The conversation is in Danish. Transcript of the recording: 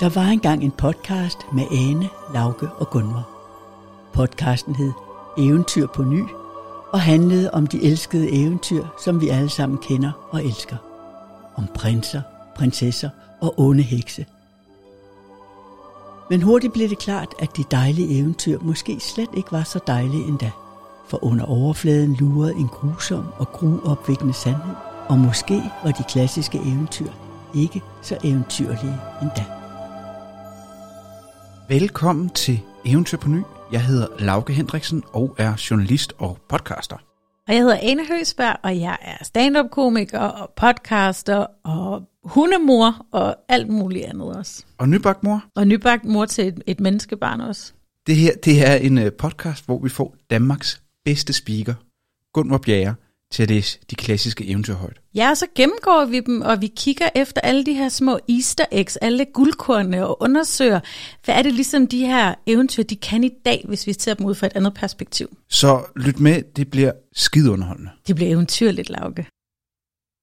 Der var engang en podcast med Ane, Lauke og Gunvor. Podcasten hed Eventyr på ny og handlede om de elskede eventyr, som vi alle sammen kender og elsker. Om prinser, prinsesser og onde hekse. Men hurtigt blev det klart, at de dejlige eventyr måske slet ikke var så dejlige endda. For under overfladen lurede en grusom og gruopvækkende sandhed, og måske var de klassiske eventyr ikke så eventyrlige endda. Velkommen til Eventyr på Ny. Jeg hedder Lauke Hendriksen og er journalist og podcaster. Og jeg hedder Ane Høsberg, og jeg er stand-up-komiker og podcaster og hundemor og alt muligt andet også. Og nybagt mor. Og nybagt mor til et, et menneskebarn også. Det her det er en uh, podcast, hvor vi får Danmarks bedste speaker, Gunvar Bjerre, til læse de klassiske eventyr højt. Ja, og så gennemgår vi dem, og vi kigger efter alle de her små easter eggs, alle guldkornene, og undersøger, hvad er det ligesom de her eventyr, de kan i dag, hvis vi ser dem ud fra et andet perspektiv. Så lyt med, det bliver skide underholdende. Det bliver eventyrligt, Lauke.